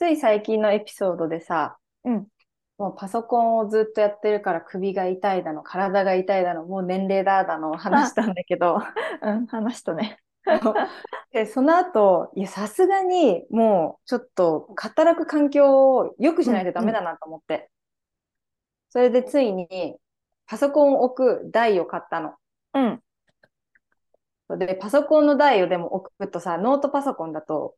つい最近のエピソードでさ、うん。もうパソコンをずっとやってるから首が痛いだの、体が痛いだの、もう年齢だだの話したんだけど、うん、話したね。で、その後、いや、さすがにもうちょっと働く環境を良くしないとダメだなと思って。それでついにパソコンを置く台を買ったの。うん。で、パソコンの台をでも置くとさ、ノートパソコンだと、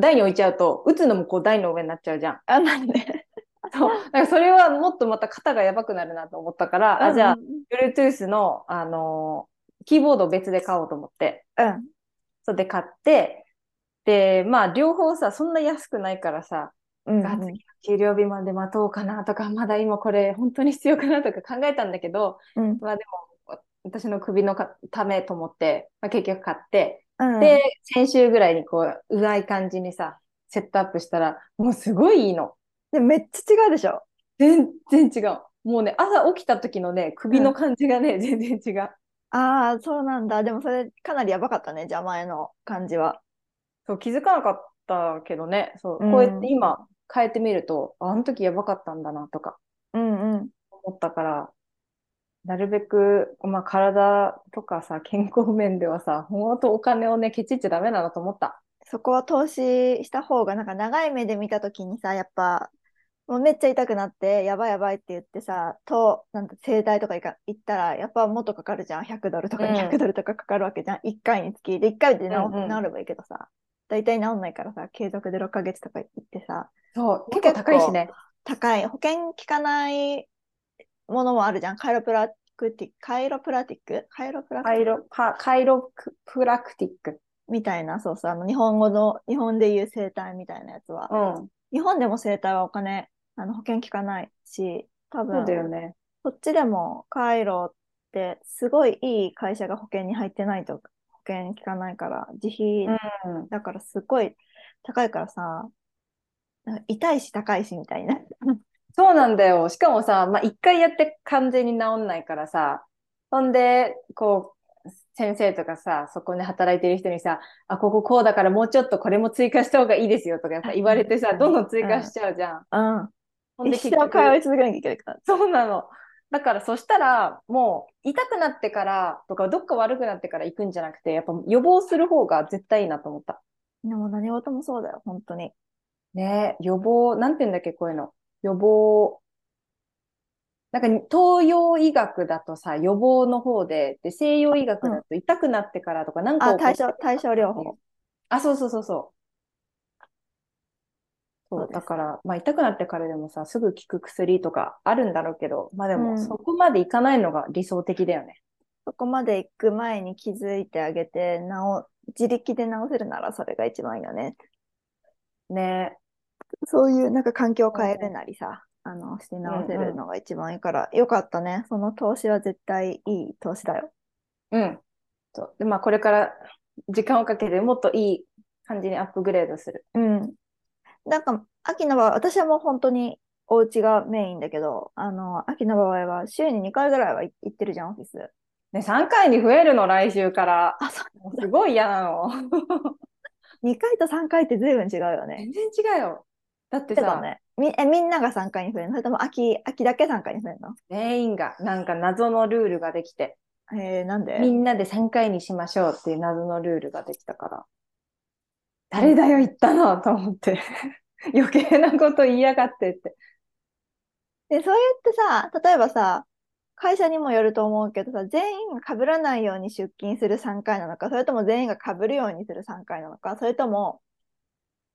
台に置いちゃうと、打つのもこう台の上になっちゃうじゃん。あ、なんで？そう。だからそれはもっとまた肩がやばくなるなと思ったから、あ、じゃあ、Bluetooth の、あのーキーボードを別で買おうと思って、うん。それで買って、で、まあ、両方さ、そんな安くないからさ、うん。が次の給料日まで待とうかなとか、まだ今これ本当に必要かなとか考えたんだけど、うん。まあでも、私の首のかためと思って、まあ、結局買って、うん。で、先週ぐらいにこう、うまい感じにさ、セットアップしたら、もうすごいいいの。で、めっちゃ違うでしょ。全然違う。もうね、朝起きた時のね、首の感じがね、全然違う。ああ、そうなんだ。でもそれかなりやばかったね、じゃあ前の感じは。そう、気づかなかったけどね、そう、うんこうやって今変えてみると、ああの時やばかったんだなとかうんうん。思ったから、なるべく、まあ体とかさ、健康面ではさ、本当お金をね、ケチっちゃダメだなと思った。そこは投資した方が、なんか長い目で見たときにさ、やっぱ、もうめっちゃ痛くなって、やばいやばいって言ってさ、と、なんだ、整体とか行ったら、やっぱもっとかかるじゃん。100ドルとかうん200ドルとかかかるわけじゃん。1回につき。で、1回で治,、うんうん治ればいいけどさ、大体治んないからさ、継続で6ヶ月とか行ってさ、そう、結構高いしね。高い。保険効かないものもあるじゃん。カイロプラクティック、カイロプラティック？カイロプラクティック？カイロ、パカイロプラクティック。みたいな、そうそう、あの、日本語の、日本で言う整体みたいなやつは。うん。日本でも整体はお金、あの、保険効かないし、多そう分、だよね。こっちでもカイロって、すごいいい会社が保険に入ってないと保険効かないから、自費うん。だからすごい高いからさ、痛いし高いしみたいな。そうなんだよ。しかもさ、まあ、一回やって完全に治んないからさ、ほんで、こう、先生とかさ、そこで働いてる人にさ、あ、こここうだからもうちょっとこれも追加した方がいいですよとかさ言われてさ、うんどんどん追加しちゃうじゃん。うん。ほんで一生通い続けなきゃいけないから。そうなの。だからそしたら、もう痛くなってからとか、どっか悪くなってから行くんじゃなくて、やっぱ予防する方が絶対いいなと思った。でも何事もそうだよ、本当に。ねえ、予防、なんて言うんだっけ、こういうの。予防。なんか東洋医学だとさ、予防の方で、で、西洋医学だと痛くなってからとか、なんかあ、対症、対症療法。あ、そうそうそうそう。そう、だから、まあ痛くなってからでもさ、すぐ効く薬とかあるんだろうけど、まあでも、うんそこまでいかないのが理想的だよね。そこまで行く前に気づいてあげて、治、自力で治せるならそれが一番いいよね。ねそういうなんか環境を変えるなりさ、あの、して治せるのが一番いいから、よかったね。その投資は絶対いい投資だよ。うん。そう。で、まあこれから時間をかけてもっといい感じにアップグレードする。うん。なんか、秋の場合、私はもう本当にお家がメインだけど、あの、秋の場合は週に2回ぐらいは行ってるじゃん、オフィス。ね、3回に増えるの、来週から。あ、そうすごい嫌なの。2回と3回って随分違うよね。全然違うよ。だってさ、ね。み、え、みんなが3回に増えるの？それとも秋、秋だけ3回に増えるの？全員がなんか謎のルールができて、えー、なんで？みんなで3回にしましょうっていう謎のルールができたから、誰だよ言ったのと思って。余計なこと言いやがってって。で、そうやってさ、例えばさ、会社にもよると思うけどさ、全員が被らないように出勤する3回なのか、それとも全員が被るようにする3回なのか、それとも、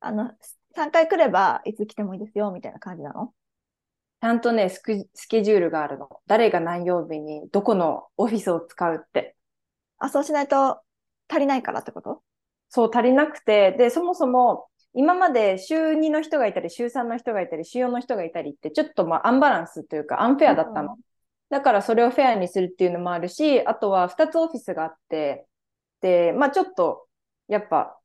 あの、3回来ればいつ来てもいいですよ、みたいな感じなの？ちゃんとね、スケジュールがあるの。誰が何曜日にどこのオフィスを使うって。あ、そうしないと足りないからってこと？そう足りなくて、で、そもそも今まで週2の人がいたり、週3の人がいたり、週4の人がいたりって、ちょっとまあアンバランスというかアンフェアだったの。だからそれをフェアにするっていうのもあるし、あとは2つオフィスがあって、で、まあちょっと、やっぱ、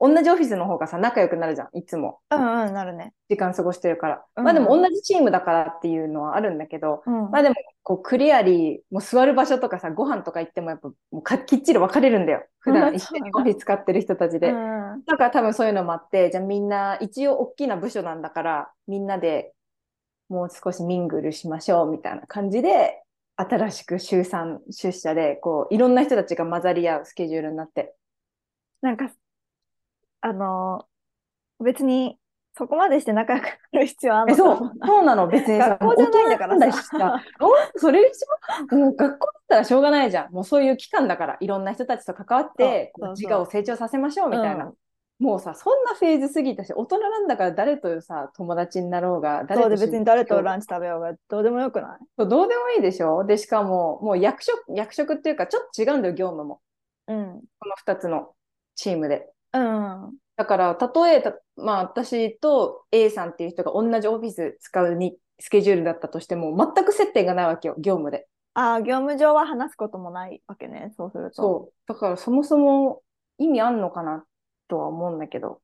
同じオフィスの方がさ、仲良くなるじゃん、いつも。うんうん、なるね。時間過ごしてるから。うんまあでも同じチームだからっていうのはあるんだけど、うん。まあでも、こう、クリアリー、もう座る場所とかさ、ご飯とか行ってもやっぱ、もうかきっちり分かれるんだよ。普段一緒にオフィス使ってる人たちで。うんだから多分そういうのもあって、じゃあみんな、一応大きな部署なんだから、みんなでもう少しミングルしましょうみたいな感じで、新しく週3出社で、こう、いろんな人たちが混ざり合うスケジュールになって。なんか、あのー別にそこまでして仲良くなる必要あるえ、そう。そうなの、別にさ、学校じゃないんだからさそれでしょもう。学校だったらしょうがないじゃん。もうそういう期間だから、いろんな人たちと関わって、そう。自我を成長させましょうみたいな。うん。もうさ、そんなフェーズ過ぎたし、大人なんだから誰とさ、友達になろうが、誰そうでと別に誰とランランチ食べようがどうでもよくない？そうどうでもいいでしょ。で、しかも、もう役職、役職っていうか、ちょっと違うんだよ、業務も。うん。この2つのチームで。うん。だから、たとえ、たまあ、私と A さんっていう人が同じオフィス使うにスケジュールだったとしても、全く接点がないわけよ、業務で。ああ、業務上は話すこともないわけね、そうすると。そう。だから、そもそも意味あんのかなとは思うんだけど。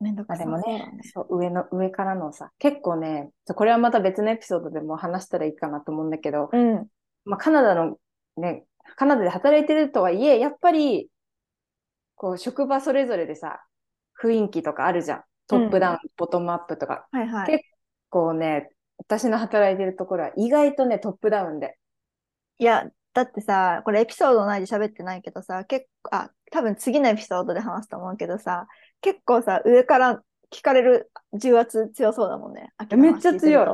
めんどくまあでもね、そう、上の、上からのさ、結構ね、これはまた別のエピソードでも話したらいいかなと思うんだけど、うん。まあ、カナダのね、カナダで働いてるとはいえ、やっぱり、こう、職場それぞれでさ、雰囲気とかあるじゃん。トップダウン、ボトムアップとか。はいはい。結構ね、私の働いてるところは意外とね、トップダウンで。いや、だってさ、これエピソード内で喋ってないけどさ、結構、あ、多分次のエピソードで話すと思うけどさ、結構さ、上から聞かれる重圧強そうだもんね。めっちゃ強い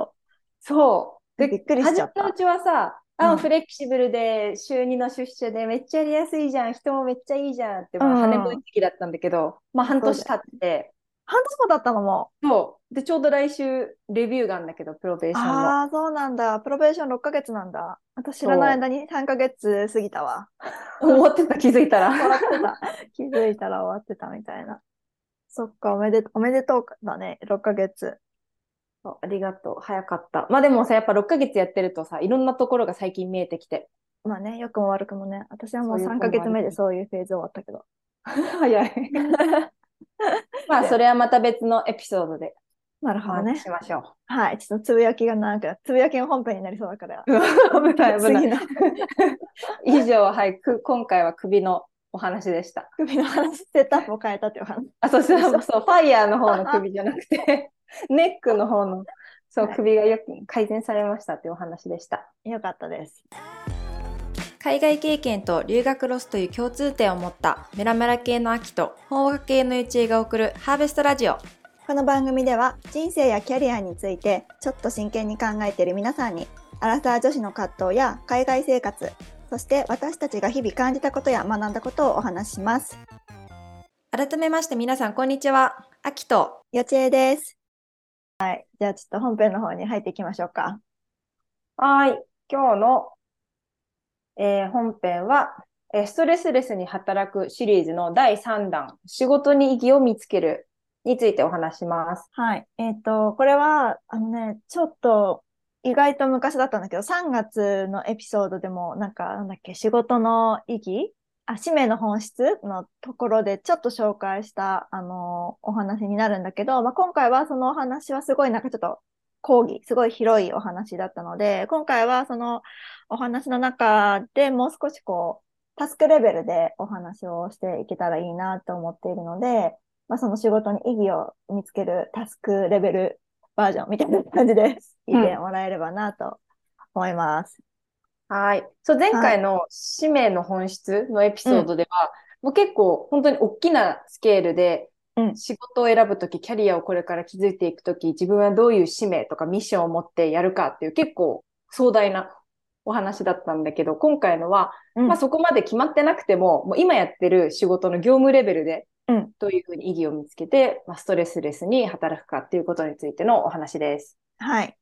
そう。で、びっくりしちゃった始めたうちはさ、あ、うんフレキシブルで、週2の出社でめっちゃやりやすいじゃん、人もめっちゃいいじゃんって、まあ、うんハネムーン時期だったんだけど、まあ、半年経って、半年も経ったのも。そう。で、ちょうど来週、レビューがあるんだけど、プロベーションの。ああ、そうなんだ。プロベーション6ヶ月なんだ。私知らない間に3ヶ月過ぎたわ。終わってた、気づいたら。気づいたら終わってたみたいな。そっか、おめで、おめでとうだね。6ヶ月。ありがとう。早かった。まあでもさ、やっぱ6ヶ月やってるとさ、いろんなところが最近見えてきて。まあね、良くも悪くもね。私はもう3そういう子もヶ月目でそういうフェーズ終わったけど。早い。まあ、それはまた別のエピソードでおなるほどね話し。しましょはい。ちょっとつぶやきが長くなつぶやきが本編になりそうだから。う。危ない危ない以上、はい、く今回は首のお話でした。首の話、セットアップを変えたっていう話。あ、そうそう、そう、ファイヤーの方の首じゃなくて、ネックの方の、そう、はい首がよく改善されましたっていうお話でした。よかったです。海外経験と留学ロスという共通点を持ったメラメラ系の秋と法学系のゆちえが送るハーベストラジオこの番組では人生やキャリアについてちょっと真剣に考えている皆さんにアラサー女子の葛藤や海外生活そして私たちが日々感じたことや学んだことをお話しします。改めまして皆さんこんにちは秋とよちえです。はい。じゃあちょっと本編の方に入っていきましょうか。はい。今日の、えー本編は、えーストレスレスに働くシリーズの第3弾、仕事に意義を見つけるについてお話します。はい。えっ、と、これは、あのね、ちょっと意外と昔だったんだけど、3月のエピソードでも、なんか、なんだっけ、仕事の意義あ、使命の本質のところでちょっと紹介した、あのお話になるんだけど、まあ、今回はそのお話はすごいなんかちょっと講義、すごい広いお話だったので、今回はそのお話の中でもう少しこう、タスクレベルでお話をしていけたらいいなと思っているので、まあ、その仕事に意義を見つけるタスクレベルバージョンみたいな感じで聞いてもらえればなと思います。はい。そう、前回の使命の本質のエピソードでは、もう結構本当に大きなスケールで、うん仕事を選ぶとき、キャリアをこれから築いていくとき、自分はどういう使命とかミッションを持ってやるかっていう結構壮大なお話だったんだけど、今回のは、うんまあそこまで決まってなくても、もう今やってる仕事の業務レベルで、うんどういうふうに意義を見つけて、まあ、ストレスレスに働くかっていうことについてのお話です。はい。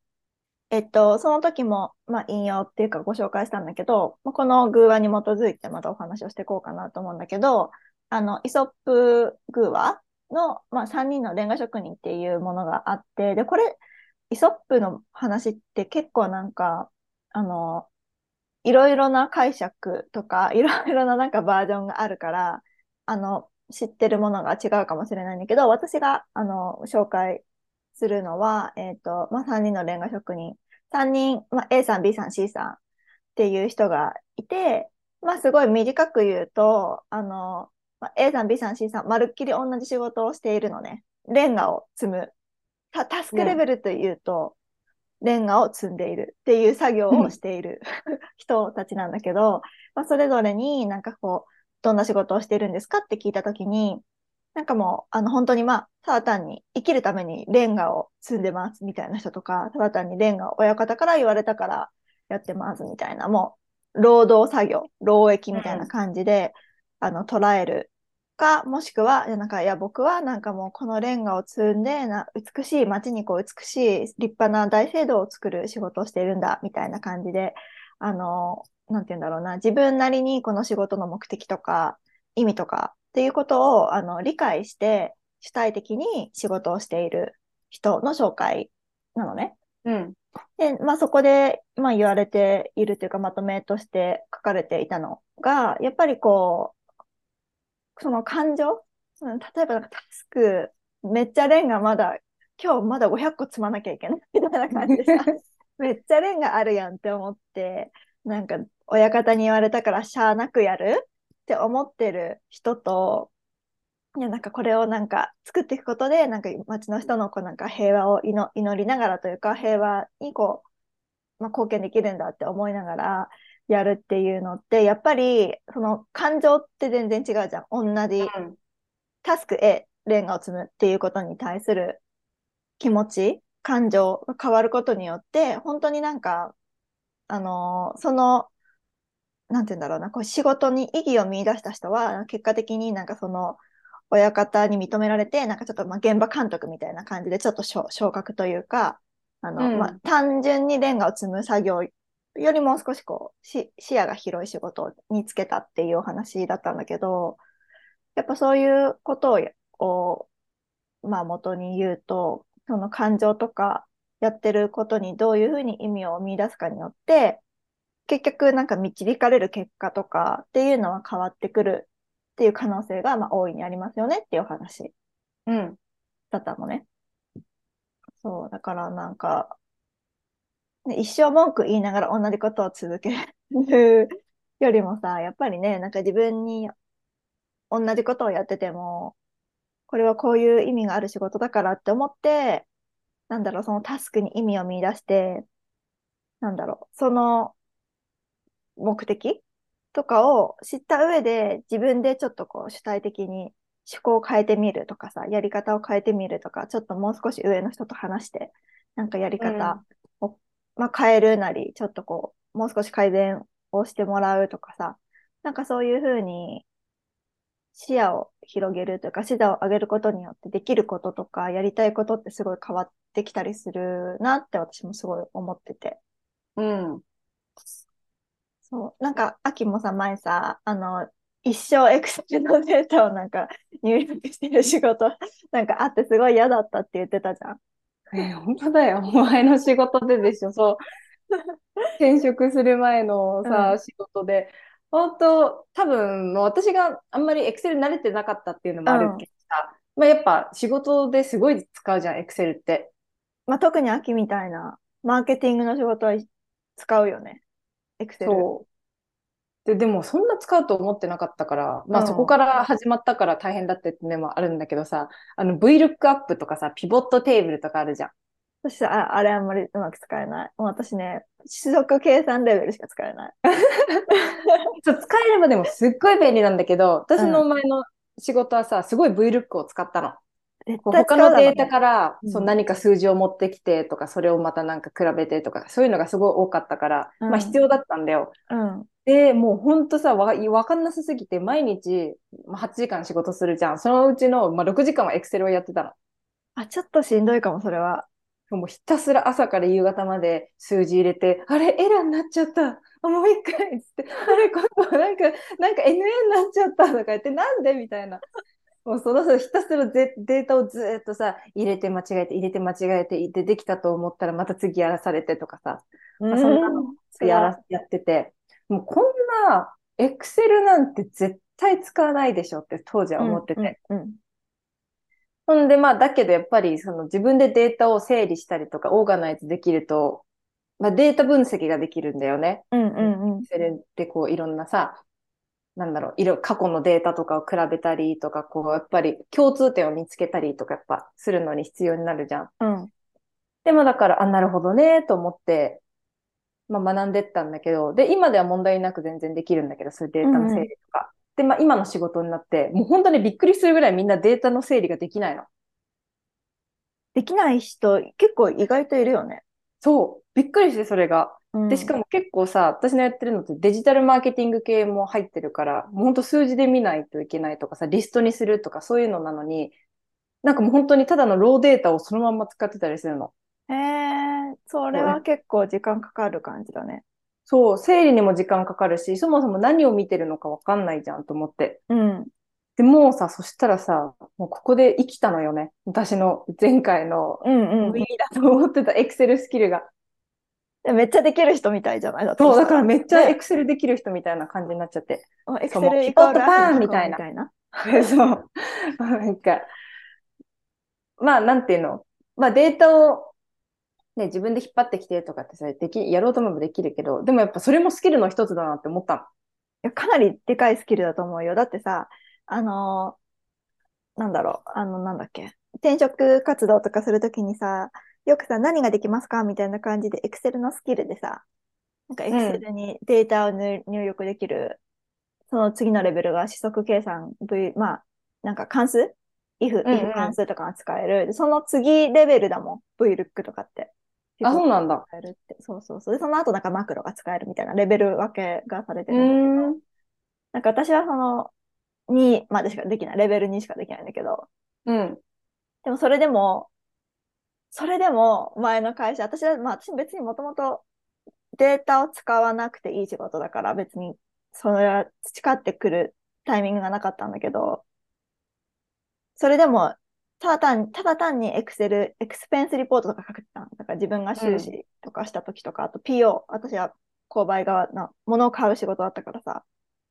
えっと、その時も、まあ、引用っていうかご紹介したんだけど、まあこの偶話に基づいてまたお話をしていこうかなと思うんだけど、あの、イソップ偶話の、まあ、3人のレンガ職人っていうものがあって、で、これ、イソップの話って結構なんか、あの、いろいろな解釈とか、いろいろななんかバージョンがあるから、あの、知ってるものが違うかもしれないんだけど、私が、あの、紹介するのは、えっ、と、まあ、3人のレンガ職人。3人、まあ、A さん、B さん、C さんっていう人がいて、まあ、すごい短く言うと、あの、まあ、A さん、B さん、C さん、まるっきり同じ仕事をしているのね。レンガを積む。タスクレベルというと、レンガを積んでいるっていう作業をしている 人たちなんだけど、まあ、それぞれになんかこう、どんな仕事をしているんですかって聞いたときに、なんかもう、あの、本当にまあ、ただ単に生きるためにレンガを積んでますみたいな人とか、ただ単にレンガを親方から言われたからやってますみたいな、もう、労働作業、労役みたいな感じで、うん、あの、捉えるか、もしくは、なんか、いや、僕はなんかもうこのレンガを積んで、な美しい街にこう美しい立派な大聖堂を作る仕事をしているんだ、みたいな感じで、あの、なんて言うんだろうな、自分なりにこの仕事の目的とか、意味とかっていうことをあの理解して、主体的に仕事をしている人の紹介なのね。うん。で、まあそこで、まあ言われているというか、まとめとして書かれていたのが、やっぱりこう、その感情例えばなんかタスク、めっちゃレンガまだ、今日まだ500個積まなきゃいけないみたいな感じでさ、めっちゃレンガあるやんって思って、なんか親方に言われたからしゃあなくやるって思ってる人と、いや、なんかこれをなんか作っていくことで、なんか街の人のこうなんか平和を祈りながらというか、平和にこう、まあ、貢献できるんだって思いながらやるっていうのって、やっぱりその感情って全然違うじゃん。同じ、タスク A、レンガを積むっていうことに対する気持ち、感情が変わることによって、本当になんか、あのー、そのなんて言うんだろうな、こう仕事に意義を見出した人は、結果的になんかその、親方に認められて、なんかちょっとまあ現場監督みたいな感じで、ちょっと昇格というか、あの、うん、まあ、単純にレンガを積む作業よりも少しこう、視野が広い仕事につけたっていうお話だったんだけど、やっぱそういうことを、まあ元に言うと、その感情とかやってることにどういうふうに意味を見出すかによって、結局なんか導かれる結果とかっていうのは変わってくるっていう可能性がまあ大いにありますよねっていう話うんだったのね。そう、だからなんか、ね、一生文句言いながら同じことを続けるよりもさ、やっぱりね、なんか自分に同じことをやってても、これはこういう意味がある仕事だからって思って、なんだろう、そのタスクに意味を見出して、なんだろう、その目的？とかを知った上で自分でちょっとこう主体的に思考を変えてみるとかさ、やり方を変えてみるとか、ちょっともう少し上の人と話して、なんかやり方を、うん、まあ、変えるなり、ちょっとこう、もう少し改善をしてもらうとかさ、なんかそういうふうに視野を広げるというか、視座を上げることによってできることとか、やりたいことってすごい変わってきたりするなって私もすごい思ってて。うん。そう。なんか、秋もさ、前さ、あの、一生エクセルのデータをなんか入力してる仕事 なんかあってすごい嫌だったって言ってたじゃん。えー、本当だよ。お前の仕事ででしょ。そう。転職する前のさ、うん、仕事で。本当、多分、私があんまりエクセル慣れてなかったっていうのもあるけどさ、うん、まあ、やっぱ仕事ですごい使うじゃん、エクセルって。まあ、特に秋みたいな、マーケティングの仕事は使うよね。エクセル。そう。で、でもそんな使うと思ってなかったから、まあそこから始まったから大変だってってのもあるんだけどさ、あの VLOOKUP とかさ、ピボットテーブルとかあるじゃん。私さ、あれあんまりうまく使えない。もう私ね、種族計算レベルしか使えない。そう使えればでもすっごい便利なんだけど、私の前の仕事はさ、すごい VLOOK を使ったの。他のデータから、うん、そう何か数字を持ってきてとか、それをまたなんか比べてとか、そういうのがすごい多かったから、うん、まあ必要だったんだよ。うん、で、もうほんとさ、わわかんなさすぎて、毎日、まあ、8時間仕事するじゃん。そのうちの、まあ、6時間はエクセルをやってたの。あ、ちょっとしんどいかも、それは。もうひたすら朝から夕方まで数字入れて、あれ、エラーになっちゃった。あ、もう一回っつって、あれ、今度なんか、なんか NA になっちゃったとか言って、なんでみたいな。もうそのひたすらデータをずっとさ、入れて間違えて、入れて間違えて、でできたと思ったらまた次やらされてとかさ、まあ、そんなのやらやってて、もうこんな、エクセルなんて絶対使わないでしょって当時は思ってて。うんうんほんで、まあ、だけどやっぱり、その自分でデータを整理したりとか、オーガナイズできると、まあ、データ分析ができるんだよね。うんうんうん。それで、こう、いろんなさ、なんだろう、いろ、過去のデータとかを比べたりとか、こう、やっぱり共通点を見つけたりとか、やっぱするのに必要になるじゃん。うんでもだから、あ、なるほどね、と思って、まあ学んでったんだけど、で、今では問題なく全然できるんだけど、そういうデータの整理とか。で、まあ今の仕事になって、もう本当にびっくりするぐらいみんなデータの整理ができないの。できない人結構意外といるよね。そう。びっくりして、それが。うんで、しかも結構さ、私のやってるのってデジタルマーケティング系も入ってるから、もう本当数字で見ないといけないとかさ、リストにするとかそういうのなのに、なんかもう本当にただのローデータをそのまんま使ってたりするの。へえ、それは結構時間かかる感じだね。そう、整理にも時間かかるし、そもそも何を見てるのかわかんないじゃんと思って。うん。で、もうさ、そしたらさ、もうここで生きたのよね。私の前回のうんうん無意味だと思ってたエクセルスキルが。でめっちゃできる人みたいじゃない？だそう、だからめっちゃエねクセルできる人みたいな感じになっちゃって。エクセルイコールパーンみたいな。そう。なんか、まあ、なんていうの？まあ、データを、ね、自分で引っ張ってきてとかってさ、でき、やろうと思えばできるけど、でもやっぱそれもスキルの一つだなって思ったの。いやかなりでかいスキルだと思うよ。だってさ、あのーなんだろう、あの、なんだっけ、転職活動とかするときにさ、よくさ、何ができますか？みたいな感じで、Excel のスキルでさ、なんか Excel にデータを入入力できる、その次のレベルが指則計算、V、まあ、なんか関数 ?if、うんうん if 関数とかが使える。でその次レベルだもん。VLOOK とかって。あ、そうなんだ。そうそうそう。で、その後なんかマクロが使えるみたいなレベル分けがされてうるんだけど。なんか私はその2までしかできない。レベル2しかできないんだけど。うん。でもそれでも、それでも前の会社、私は、まあ私別にもともとデータを使わなくていい仕事だから別にそれは培ってくるタイミングがなかったんだけど、それでもただ単ただ単に Excel、エクスペンスリポートとか書くてたの。だから自分が収支とかした時とか、あと PO、私は購買側の物を買う仕事だったからさ、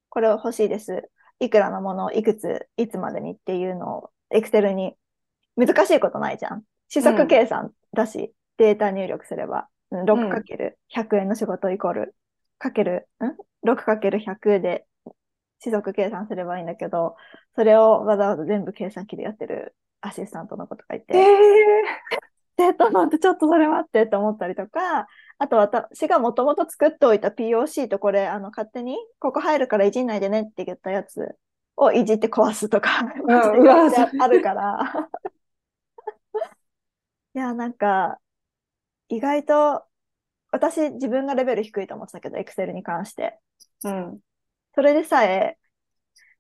これを欲しいです。いくらのものをいくつ、いつまでにっていうのを Excel に難しいことないじゃん。試作計算だし、データ入力すれば、うん 6×100 円の仕事イコール、かける、ん ?6×100 で試作計算すればいいんだけど、それをわざわざ全部計算機でやってるアシスタントのことがいて、ええっと待って、ちょっとそれ待ってって思ったりとか、あと私がもともと作っておいた POC とこれ、あの、勝手にここ入るからいじんないでねって言ったやつをいじって壊すとか、あるから。いや、なんか、意外と、私自分がレベル低いと思ってたけど、Excel に関して。うん。それでさえ、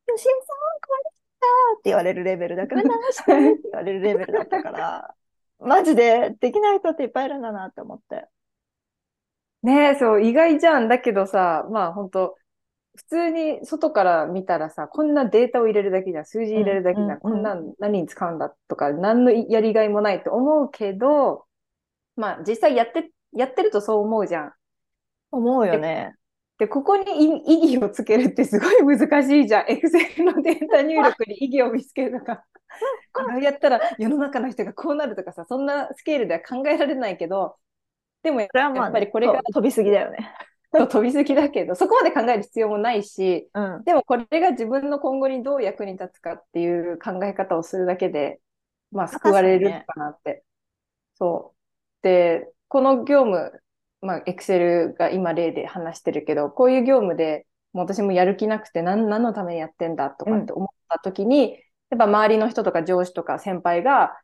吉井さん、これしたって言われるレベルだから、直してって言われるレベルだったから、マジでできない人っていっぱいいるんだなって思って。ねえ、そう、意外じゃん。だけどさ、まあ本当普通に外から見たらさ、こんなデータを入れるだけじゃん、数字入れるだけじゃん、うんうんこんなん何に使うんだとか、何のやりがいもないと思うけど、まあ実際やって、やってるとそう思うじゃん。思うよね。で、ここに意意義をつけるってすごい難しいじゃん。Excel のデータ入力に意義を見つけるとか。これをやったら世の中の人がこうなるとかさ、そんなスケールでは考えられないけど、でもやっぱりこれが飛びすぎだよね。飛びすぎだけど、そこまで考える必要もないし、うん。でもこれが自分の今後にどう役に立つかっていう考え方をするだけで、まあ救われるのかなって。そう。で、この業務、まあ、エクセルが今例で話してるけど、こういう業務でもう私もやる気なくて何、何のためにやってんだとかって思った時に、やっぱ周りの人とか上司とか先輩が、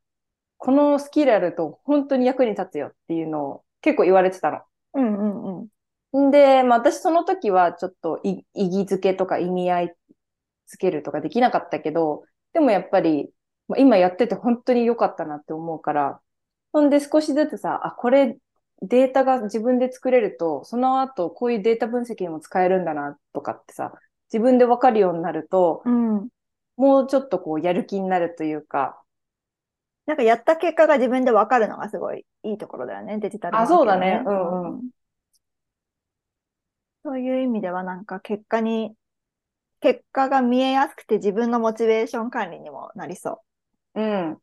このスキルあると本当に役に立つよっていうのを結構言われてたの。うんうんうん。んで、まあ私その時はちょっとい意義づけとか意味合いつけるとかできなかったけど、でもやっぱり、まあ、今やってて本当に良かったなって思うから、ほんで少しずつさ、あ、これデータが自分で作れると、その後こういうデータ分析にも使えるんだなとかってさ、自分でわかるようになると、うん。もうちょっとこうやる気になるというか、なんかやった結果が自分でわかるのがすごいいいところだよね、デジタルあそうだね。うんうんそういう意味ではなんか結果に、結果が見えやすくて自分のモチベーション管理にもなりそうん。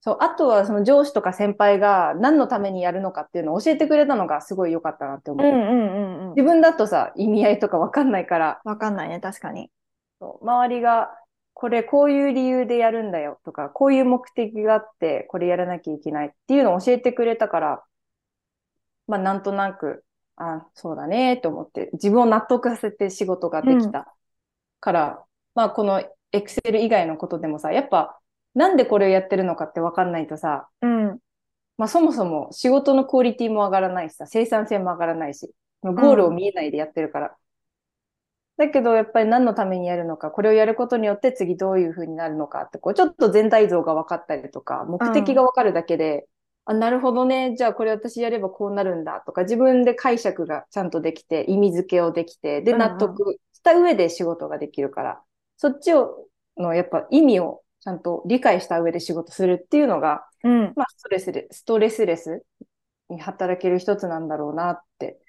そう、あとはその上司とか先輩が何のためにやるのかっていうのを教えてくれたのがすごい良かったなってう。思う。うんうんうんうん。自分だとさ、意味合いとかわかんないから、わかんないね、確かに。そう周りが、これこういう理由でやるんだよとか、こういう目的があって、これやらなきゃいけないっていうのを教えてくれたから、まあなんとなく、あ、そうだねと思って、自分を納得させて仕事ができたから、まあこの Excel 以外のことでもさ、やっぱなんでこれをやってるのかってわかんないとさ、うん。まあそもそも仕事のクオリティも上がらないしさ、生産性も上がらないし、ゴールを見えないでやってるから。だけどやっぱり何のためにやるのか、これをやることによって次どういう風になるのかって、こうちょっと全体像が分かったりとか、目的が分かるだけで、あ、なるほどね、じゃあこれ私やればこうなるんだとか、自分で解釈がちゃんとできて、意味付けをできて、でうんうん納得した上で仕事ができるから、そっちをのやっぱ意味をちゃんと理解した上で仕事するっていうのが、うん。まあ、ストレスで、ストレスレスに働ける一つなんだろうなって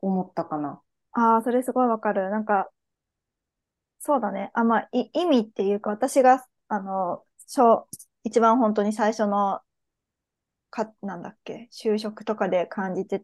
思ったかな。ああ、それすごいわかる。なんか、そうだね。あ、まあ、い、意味っていうか、私が、あの、小、一番本当に最初の、か、なんだっけ、就職とかで感じて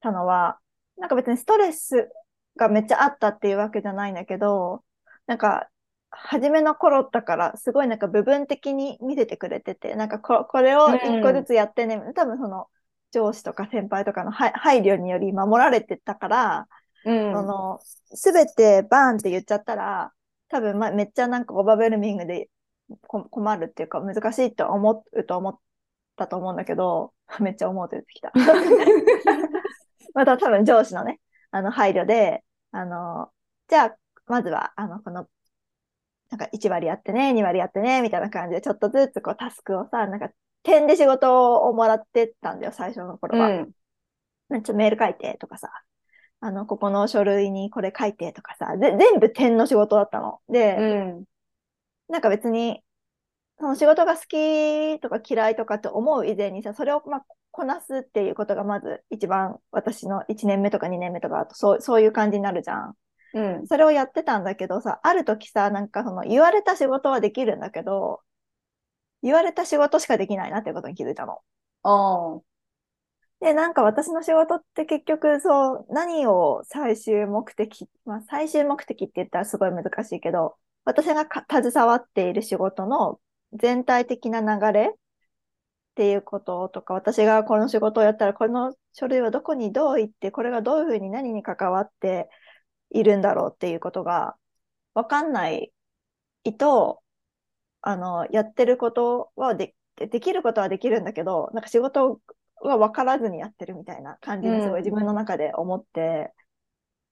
たのは、なんか別にストレスがめっちゃあったっていうわけじゃないんだけど、なんか、初めの頃だから、すごいなんか部分的に見せてくれてて、なんかこ、これを一個ずつやってね、多分その、上司とか先輩とかの配配慮により守られてたから、うん。その、すべてバーンって言っちゃったら、多分、ま、めっちゃなんかオーバーベルミングでこ困るっていうか難しいと思うと思ったと思うんだけど、めっちゃ思うと出てきた。また多分上司のね、あの配慮で、あの、じゃあ、まずは、あの、この、なんか1割やってね、2割やってね、みたいな感じで、ちょっとずつこうタスクをさ、なんか点で仕事をもらってたんだよ、最初の頃は。うん。ちょっとメール書いてとかさ、あの、ここの書類にこれ書いてとかさ、で、全部点の仕事だったの。で、うん。なんか別に、その仕事が好きとか嫌いとかって思う以前にさ、それをまあ、こなすっていうことがまず一番私の1年目とか2年目とかそう、そういう感じになるじゃん。うん。それをやってたんだけどさ、ある時さ、なんかその言われた仕事はできるんだけど、言われた仕事しかできないなっていうことに気づいたの。ああ。で、なんか私の仕事って結局そう、何を最終目的、まあ最終目的って言ったらすごい難しいけど、私がか携わっている仕事の全体的な流れっていうこととか、私がこの仕事をやったら、この書類はどこにどう行って、これがどういうふうに何に関わっているんだろうっていうことがわかんないと、あの、やってることはで、できることはできるんだけど、なんか仕事は分からずにやってるみたいな感じがすごい自分の中で思って、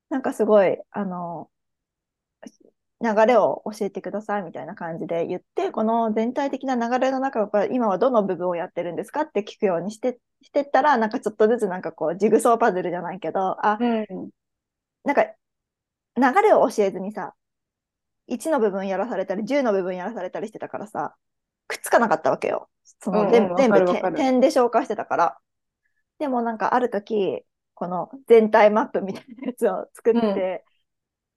なんかすごい、あの、流れを教えてくださいみたいな感じで言って、この全体的な流れの中から今はどの部分をやってるんですかって聞くようにして、してったら、なんかちょっとずつなんかこう、ジグソーパズルじゃないけど、あ、うん。なんか流れを教えずにさ、1の部分やらされたり、10の部分やらされたりしてたからさ、くっつかなかったわけよ。その全うんうん全部点で消化してたから。でもなんかある時、この全体マップみたいなやつを作って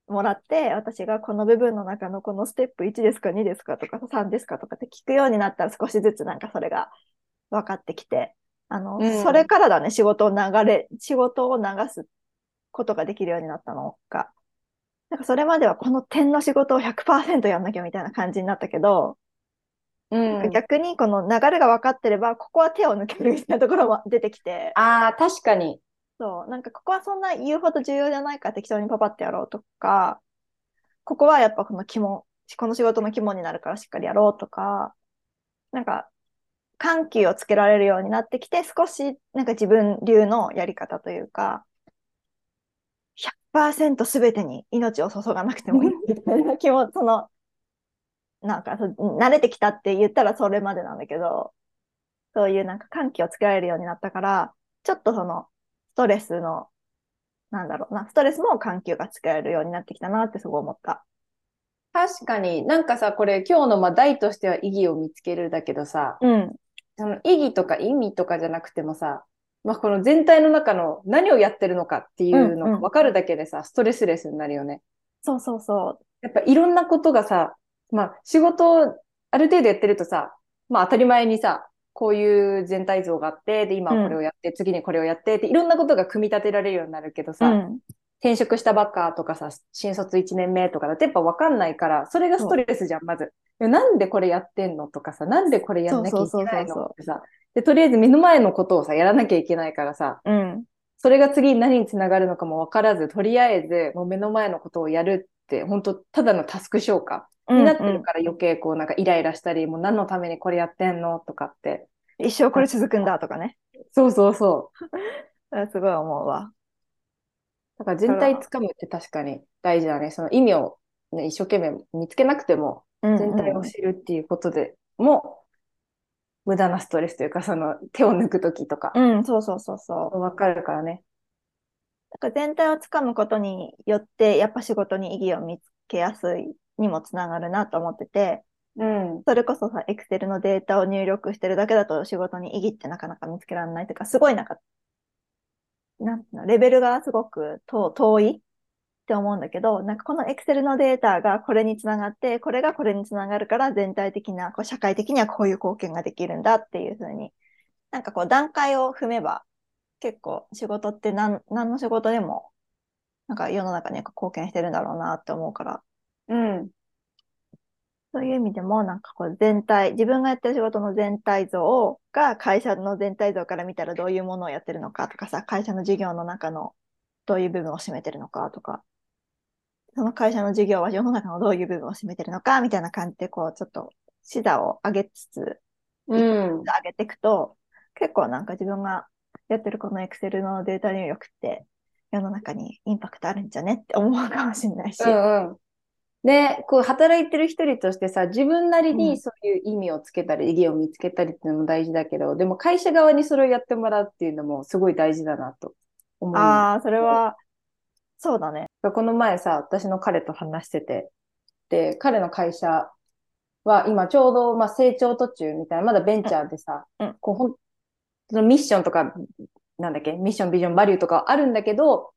もらって、私がこの部分の中のこのステップ1ですか2ですかとか3ですかとかって聞くようになったら少しずつなんかそれが分かってきて、あの、うんそれからだね、仕事を流れ、仕事を流すことができるようになったのが。なんかそれまではこの点の仕事を100%やんなきゃみたいな感じになったけど、うん。逆にこの流れが分かってれば、ここは手を抜けるみたいなところも出てきて、ああ、確かに。そう、なんかここはそんな言うほど重要じゃないから適当にパパってやろうとか、ここはやっぱこの肝、この仕事の肝になるからしっかりやろうとか、なんか緩急をつけられるようになってきて、少しなんか自分流のやり方というか、100%全てに命を注がなくてもいい。みたいな気も、その、なんかそ慣れてきたって言ったらそれまでなんだけど、そういうなんか緩急をつけられるようになったから、ちょっとそのストレスの、なんだろうな、ストレスも緩急がつけられるようになってきたなってすごい思った。確かになんかさ、これ今日のまあ題としては意義を見つけるだけどさ、うん。その意義とか意味とかじゃなくてもさ、まあ、この全体の中の何をやってるのかっていうのうんうんが分かるだけでさ、ストレスレスになるよね。そうそうそやっぱいろんなことがさ、まあ仕事ある程度やってるとさ、まあ当たり前にさ、こういう全体像があって、で、今はこれをやって、次にこれをやってって、いろんなことが組み立てられるようになるけどう。さ、うん。転職したばっかとかさ、新卒1年目とかだとやっぱ分かんないから、それがストレスじゃん、まず。でなんでこれやってんのとかさ、なんでこれやんなきゃいけないのってさ、で、とりあえず目の前のことをさ、やらなきゃいけないからさ、うん。それが次に何につながるのかも分からず、とりあえずもう目の前のことをやるって、本当ただのタスク消化になってるから余計こうなんかイライラしたり、もう何のためにこれやってんのとかって。一生これ続くんだとかね。そうそうそう。すごい思うわ。だから全体つかむって確かに大事だね。その意味を、ね、一生懸命見つけなくても、全体を知るっていうことでも、無駄なストレスというか、その手を抜くときとか、うん、うん、そうそうそうそう。わかるからね。だから全体をつかむことによって、やっぱ仕事に意義を見つけやすいにもつながるなと思ってて、うん。それこそさ、エクセルのデータを入力してるだけだと仕事に意義ってなかなか見つけられないとか、すごいなんか、なんレベルがすごく遠遠いって思うんだけど、なんかこのエクセルのデータがこれにつながって、これがこれにつながるから全体的な、こう社会的にはこういう貢献ができるんだっていうふうに、なんかこう段階を踏めば、結構仕事って何何の仕事でも、なんか世の中に貢献してるんだろうなって思うから、うん。そういう意味でも、なんかこう全体、自分がやってる仕事の全体像が会社の全体像から見たらどういうものをやってるのかとかさ、会社の事業の中のどういう部分を占めてるのかとか、その会社の事業は世の中のどういう部分を占めてるのかみたいな感じで、こうちょっと視座を上げつつ、うん。上げていくと、結構なんか自分がやってるこの Excel のデータ入力って世の中にインパクトあるんじゃねって思うかもしれないし。うんうん。で、こう働いてる一人としてさ、自分なりうんにそういう意味をつけたり、意義を見つけたりっていうのも大事だけど、でも会社側にそれをやってもらうっていうのもすごい大事だなと思う。ああ、それは、そうだね。この前さ、私の彼と話してて、で、彼の会社は今ちょうど、まあ、成長途中みたいな、まだベンチャーでさ、うんうんこうほんそのミッションとか、なんだっけ、ミッション、ビジョン、バリューとかはあるんだけど、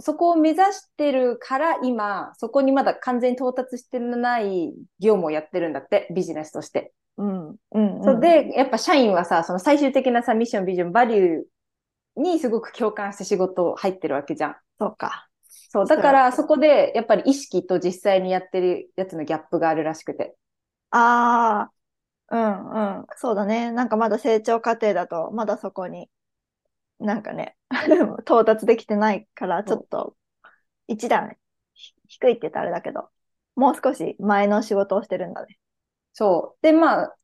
そこを目指してるから今、そこにまだ完全に到達してない業務をやってるんだって、ビジネスとして。うん。うん、うん。そうで、やっぱ社員はさ、その最終的なさ、ミッション、ビジョン、バリューにすごく共感して仕事入ってるわけじゃん。そうか。そう、だからそこでやっぱり意識と実際にやってるやつのギャップがあるらしくて。ああ、うんうん。そうだね。なんかまだ成長過程だと、まだそこに、なんかね、到達できてないから、ちょっと、一段ひ低いって言ったらあれだけど、もう少し前の仕事をしてるんだね。そう。で、まあ、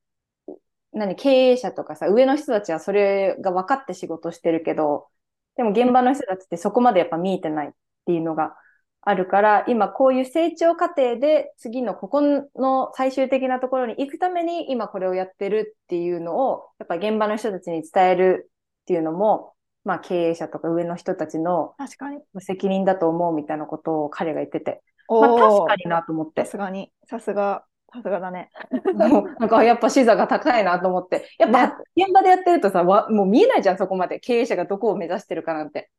何、経営者とかさ、上の人たちはそれが分かって仕事してるけど、でも現場の人たちってそこまでやっぱ見えてないっていうのがあるから、今こういう成長過程で次のここの最終的なところに行くために今これをやってるっていうのを、やっぱ現場の人たちに伝えるっていうのも、まあ経営者とか上の人たちの確かに。責任だと思うみたいなことを彼が言ってて、おまあ確ーかになと思ってさ。すがに、さすが、さすがだね。なんかやっぱ視座が高いなと思って。やっぱ現場でやってるとさ、わもう見えないじゃん、そこまで。経営者がどこを目指してるかなんて。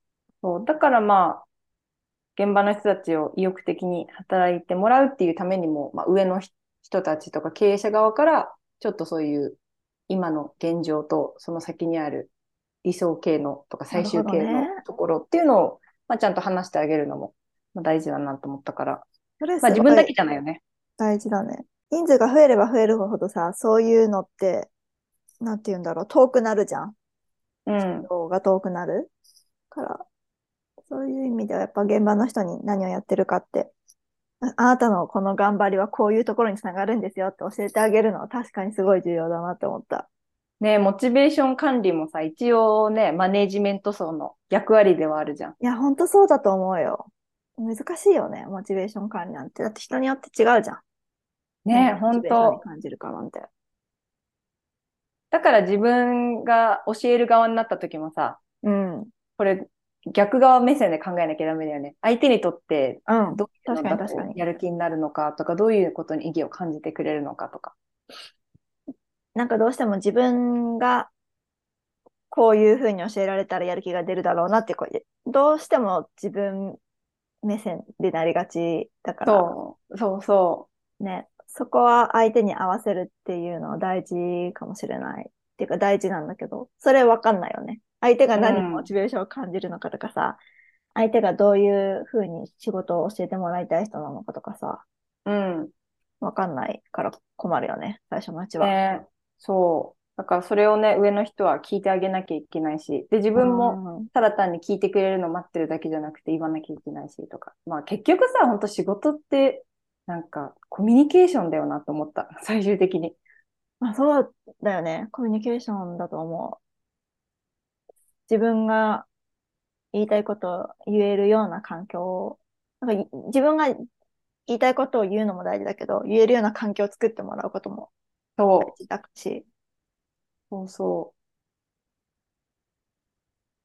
そう。だからまあ、現場の人たちを意欲的に働いてもらうっていうためにも、まあ、上の人たちとか経営者側から、ちょっとそういう今の現状とその先にある理想系のとか最終形のところっていうのを、まあ、ちゃんと話してあげるのも、まあ、大事だなと思ったから。それまあ自分だけじゃないよね。大事だね。人数が増えれば増えるほどさ、そういうのって、なんて言うんだろう、遠くなるじゃん。うん。量が遠くなるから、そういう意味ではやっぱ現場の人に何をやってるかって、ああなたのこの頑張りはこういうところにつながるんですよって教えてあげるのは確かにすごい重要だなって思った。ねモチベーション管理もさ、一応ね、マネージメント層の役割ではあるじゃん。いや、ほんとそうだと思うよ。難しいよね、モチベーション管理なんて。だって人によって違うじゃん。ね本モチベーションに当感じるかなんて。だから自分が教える側になった時もさ、うん。これ逆側目線で考えなきゃダメだよね。相手にとってうん。どういうかにやる気になるのかとか、どういうことに意義を感じてくれるのかとか。なんかどうしても自分がこういうふうに教えられたらやる気が出るだろうなってこう、どうしても自分目線でなりがちだから、そう、そうそね、そこは相手に合わせるっていうのは大事かもしれない。っていうか大事なんだけど、それわかんないよね。相手が何モチベーションを感じるのかとかさ、相手がどういうふうに仕事を教えてもらいたい人なのかとかさ、う。うん。わかんないから困るよね、最初のうちは。ね、そう。だからそれをね、上の人は聞いてあげなきゃいけないし、で、自分もも、ただ単に聞いてくれるの待ってるだけじゃなくて言わなきゃいけないしとか。まあ結局さ、本当仕事って、なんかコミュニケーションだよなと思った。最終的に。まあそうだよね。コミュニケーションだと思う。自分が言いたいことを言えるような環境を、なんかい自分が言いたいことを言うのも大事だけど、言えるような環境を作ってもらうこともそうだし、そうそ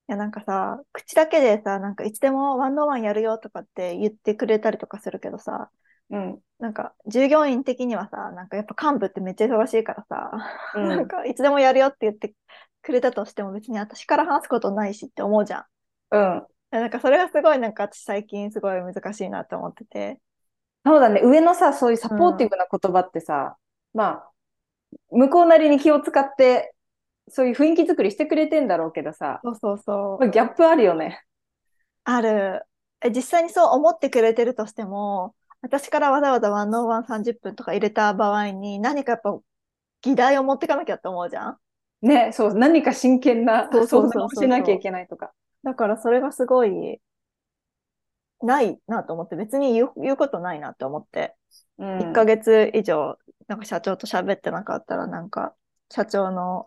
いやなんかさ、口だけでさ、なんかいつでもワンオンワンやるよとかって言ってくれたりとかするけどさ、う。うん。なんか従業員的にはさ、なんかやっぱ幹部ってめっちゃ忙しいからさ、うん なんかいつでもやるよって言ってくれたとしても別に私から話すことないしって思うじゃん。うん。なんかそれがすごいなんか私最近すごい難しいなって思ってて。そうだね。上のさ、そういうサポーティブな言葉ってさ、まあ、向こうなりに気を使って、そういう雰囲気作りしてくれてんだろうけどさ、そうそうそう。ギャップあるよね。ある。え実際にそう思ってくれてるとしても、私からわざわざワンオンワン30分とか入れた場合に何かやっぱ議題を持ってかなきゃって思うじゃん。ね、そう、何か真剣なそうそうそう相談をしなきゃいけないとか。だからそれがすごいないなと思って、別に言う言うことないなって思って。うん。1ヶ月以上、なんか社長と喋ってなかったら、なんか、社長の、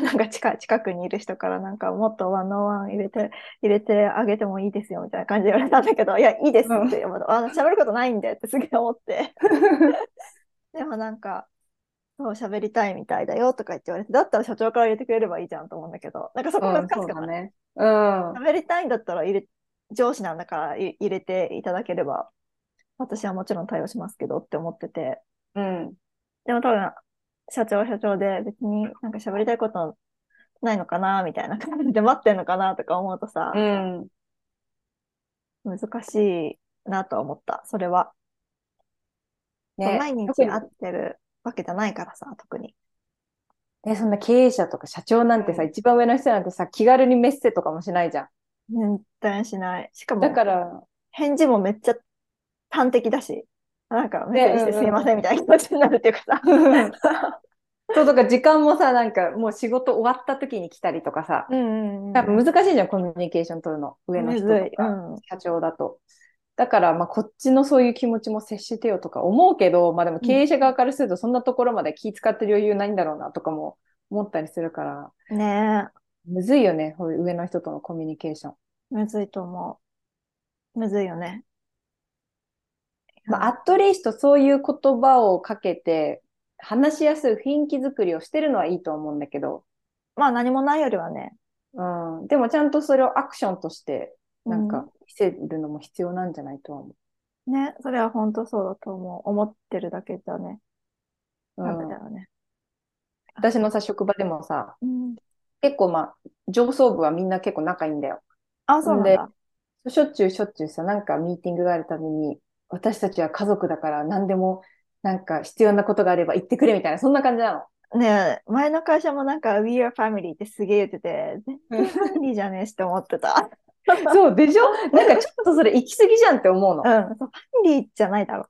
なんか近近くにいる人から、なんかもっとワンオンワン入れて、入れてあげてもいいですよ、みたいな感じで言われたんだけど、いや、いいですって、あの喋ることないんでってすげえ思って。でもなんか、そう、喋りたいみたいだよとか言って言われて、だったら社長から入れてくれればいいじゃんと思うんだけど、なんかそこうん、難しくない、そうだね。うん。喋りたいんだったら入れ、上司なんだからい入れていただければ、私はもちろん対応しますけどって思ってて、うん。でも多分、社長は社長で別になんか喋りたいことないのかなみたいな感じで待ってんのかなとか思うとさ、うん。難しいなとは思った。それは。ね、毎日会ってるわけじゃないからさ、特に。ね、そんな経営者とか社長なんてさ、一番上の人なんてさ、気軽にメッセとかもしないじゃん。全然しない。しかも、だから、返事もめっちゃ端的だし、なんかメッセージしてすいませんみたいな気持ちになるっていうかさ。そう、とか時間もさ、なんかもう仕事終わった時に来たりとかさ、うんうんうん。難しいじゃん、コミュニケーション取るの。上の人とむずい。うか、ん。社長だと。だから、まあ、こっちのそういう気持ちも接してよとか思うけど、まあでも経営者側からするとそんなところまで気使ってる余裕ないんだろうなとかも思ったりするから、ねむずいよね、上の人とのコミュニケーション。え、むずいと思う。むずいよね。まあ、アットリーストそういう言葉をかけて、話しやすい雰囲気作りをしてるのはいいと思うんだけど、まあ何もないよりはね。うん、でもちゃんとそれをアクションとして、なんうか見せるのも必要なんじゃないとは思ね、それは本当そうだと思う。思ってるだけじゃね、う。ダうんメだよね。私のさ、職場でもさ、うん。結構まあ、上層部はみんな結構仲いいんだよ。あ、そうなんだ。しょっちゅうしょっちゅうさ、なんかミーティングがあるたびに、私たちは家族だから何でも、なんか必要なことがあれば言ってくれみたいな、そんな感じなの。ねえ、前の会社もなんか We are family ってすげえ言ってて、全然ファミリーじゃねえしって思ってた。そう、でしょ？なんかちょっとそれ行き過ぎじゃんって思うの。うん、そうファミリーじゃないだろ。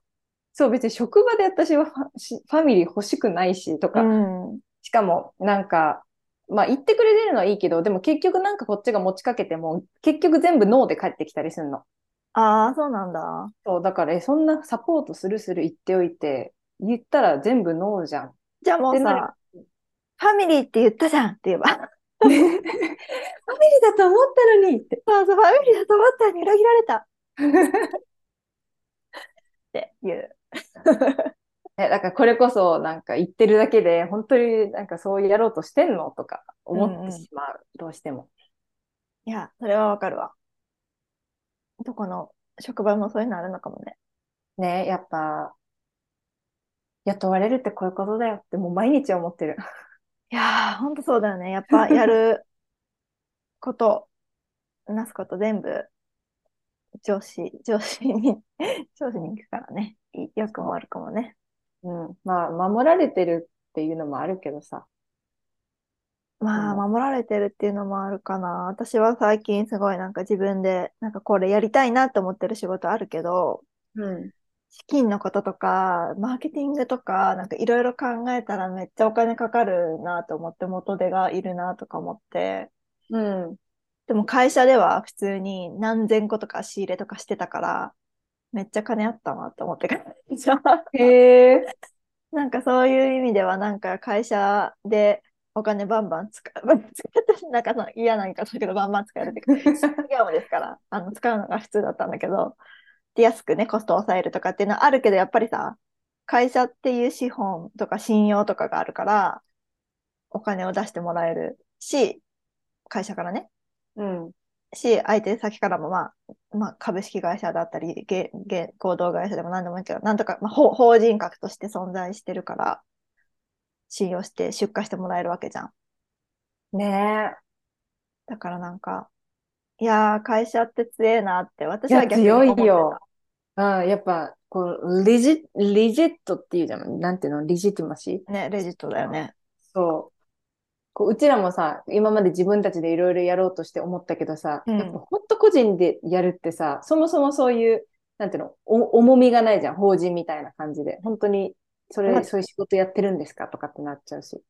そう、別に職場で私はファしファミリー欲しくないし、とか、うん。しかも、なんか、まあ言ってくれてるのはいいけど、でも結局なんかこっちが持ちかけても、結局全部ノーで帰ってきたりするの。ああ、そうなんだ。そう、だから、え、そんなサポートするする言っておいて、言ったら全部ノーじゃん。じゃあもうさ、ファミリーって言ったじゃんって言えば。ファミリーだと思ったのにって。そうそう、ファミリーだと思ったのに裏切られた。って言う。え、だからこれこそなんか言ってるだけで、本当になんかそうやろうとしてんのとか思ってしまう。どうしても。いや、それはわかるわ。どこの職場もそういうのあるのかもね。ね、やっぱ、雇われるってこういうことだよってもう毎日思ってる。いやー、ほんとそうだよね。やっぱやること、なすこと全部上司、上司に、上司に行くからね。い良くも悪くもね。うん。まあ、守られてるっていうのもあるけどさ。まあ、うん守られてるっていうのもあるかな。私は最近すごいなんか自分で、なんかこれやりたいなって思ってる仕事あるけど、うん。資金のこととか、マーケティングとか、なんかいろいろ考えたらめっちゃお金かかるなと思って、元手がいるなとか思って、うん。でも会社では普通に何千個とか仕入れとかしてたから、めっちゃ金あったなと思ってから。へえ。なんかそういう意味では、なんか会社でお金バンバン使う、使って なんかその嫌なんかだけど、バンバン使えるっていうか、業務ですから、あの、使うのが普通だったんだけど、で、安くね、コストを抑えるとかっていうのはあるけど、やっぱりさ、会社っていう資本とか信用とかがあるから、お金を出してもらえるし、会社からね、うん。し、相手先からも、まあ、まあ、株式会社だったり、げげ合同会社でも何でもいいけど、なんとか、まあ、法法人格として存在してるから、信用して出荷してもらえるわけじゃん。ねだからなんか、いやー、会社って強えなって、私はや、逆に思ってた。強いよ。うん、やっぱ、こう、リジ、リジットっていうじゃん。なんていうの？リジティマシーね、レジットだよね。そう。こううちらもさ、今まで自分たちでいろいろやろうとして思ったけどさ、うんやっぱ本当個人でやるってさ、そもそもそういう、なんていうの、お重みがないじゃん、法人みたいな感じで。本当に、それ、まそういう仕事やってるんですかとかってなっちゃうし。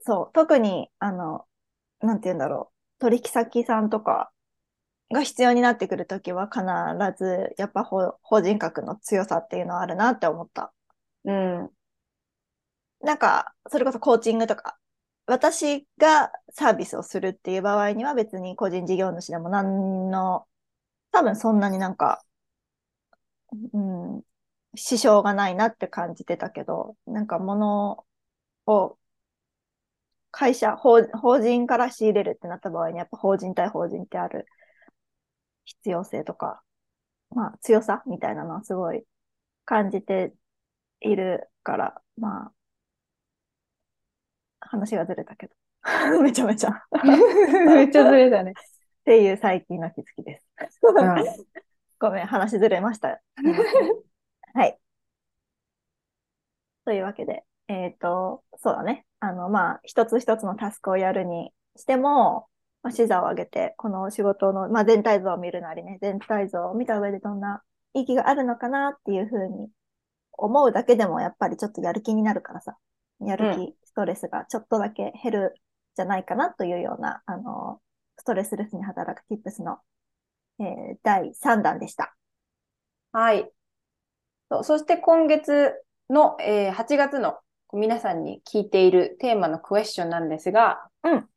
そう、特に、あの、なんて言うんだろう、取引先さんとかが必要になってくるときは必ず、やっぱ法法人格の強さっていうのはあるなって思った。うん。なんか、それこそコーチングとか、私がサービスをするっていう場合には別に個人事業主でも何の、多分そんなになんか、うん、支障がないなって感じてたけど、なんか物を会社、法法人から仕入れるってなった場合にやっぱ法人対法人ってある必要性とか、まあ強さみたいなのはすごい感じているから、まあ、話がずれたけど。めちゃめちゃ。っ めっちゃずれたね。ていう最近の気づきです。うんごめん、話ずれました。はい。というわけで、えっ、と、そうだね。あの、まあ、一つ一つのタスクをやるにしても、まあ、視座を上げて、この仕事の、まあ、全体像を見るなりね、全体像を見た上でどんな意義があるのかなっていうふうに思うだけでも、やっぱりちょっとやる気になるからさ、やる気、ストレスがちょっとだけ減るじゃないかなというような、あの、ストレスレスに働く Tips の、えー第3弾でした。はい。そうそして今月の、えー8月の皆さんに聞いているテーマのクエスチョンなんですが、うん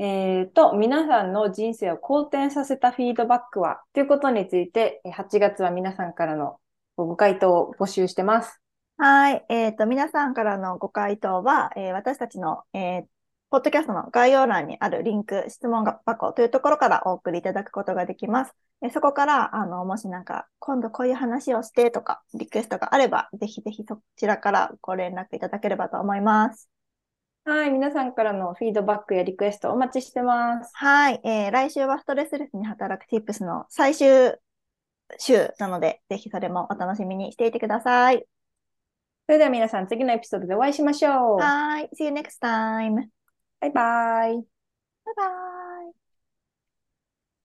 えっと、皆さんの人生を好転させたフィードバックはということについて、えー8月は皆さんからのご回答を募集してます。はい。えっ、と、皆さんからのご回答は、えー私たちの、えーポッドキャストの概要欄にあるリンク、質問箱というところからお送りいただくことができます。えーそこから、あの、もしなんか、今度こういう話をしてとか、リクエストがあれば、ぜひぜひそちらからご連絡いただければと思います。はい。皆さんからのフィードバックやリクエストお待ちしてます。はい。えー来週はストレスレスに働く Tips の最終週なので、ぜひそれもお楽しみにしていてください。それでは皆さん次のエピソードでお会いしましょう。はい。See you next time. バイバイ。バイバイ。